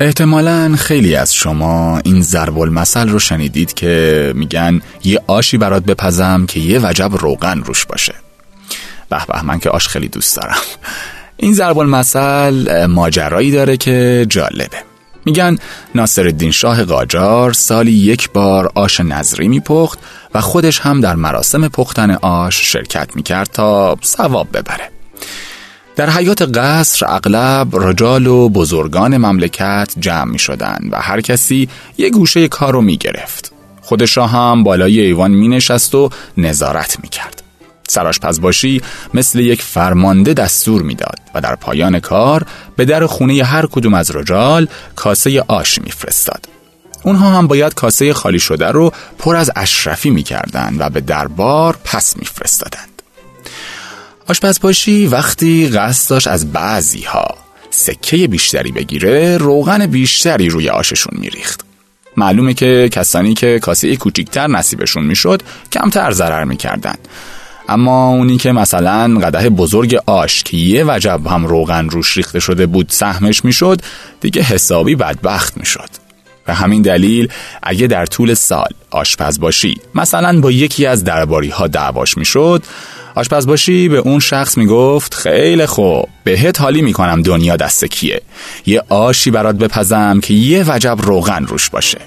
احتمالا خیلی از شما این ضرب المثل رو شنیدید که میگن یه آشی برات بپزم که یه وجب روغن روش باشه. به به من که آش خیلی دوست دارم. این ضرب المثل ماجرایی داره که جالبه. میگن ناصر شاه قاجار سالی یک بار آش نظری میپخت و خودش هم در مراسم پختن آش شرکت می‌کرد تا ثواب ببره در حیات قصر اغلب رجال و بزرگان مملکت جمع می شدن و هر کسی یه گوشه کار رو می گرفت. خود شاه هم بالای ایوان می نشست و نظارت می کرد. باشی مثل یک فرمانده دستور می‌داد و در پایان کار به در خونه هر کدوم از رجال کاسه آش میفرستاد. اونها هم باید کاسه خالی شده رو پر از اشرفی می‌کردند و به دربار پس میفرستادند. آشپزپاشی وقتی قصد داشت از بعضی ها سکه بیشتری بگیره روغن بیشتری روی آششون میریخت معلومه که کسانی که کاسه کوچیکتر نصیبشون می‌شد کمتر ضرر می‌کردن اما اونی که مثلا قده بزرگ آش که یه وجب هم روغن روش ریخته شده بود سهمش می‌شد دیگه حسابی بدبخت می‌شد. به همین دلیل اگه در طول سال آشپز باشی مثلا با یکی از درباری ها دعواش می‌شد آشپز باشی به اون شخص می‌گفت خیلی خوب بهت حالی می‌کنم دنیا دست کیه؟ یه آشی برات بپزم که یه وجب روغن روش باشه.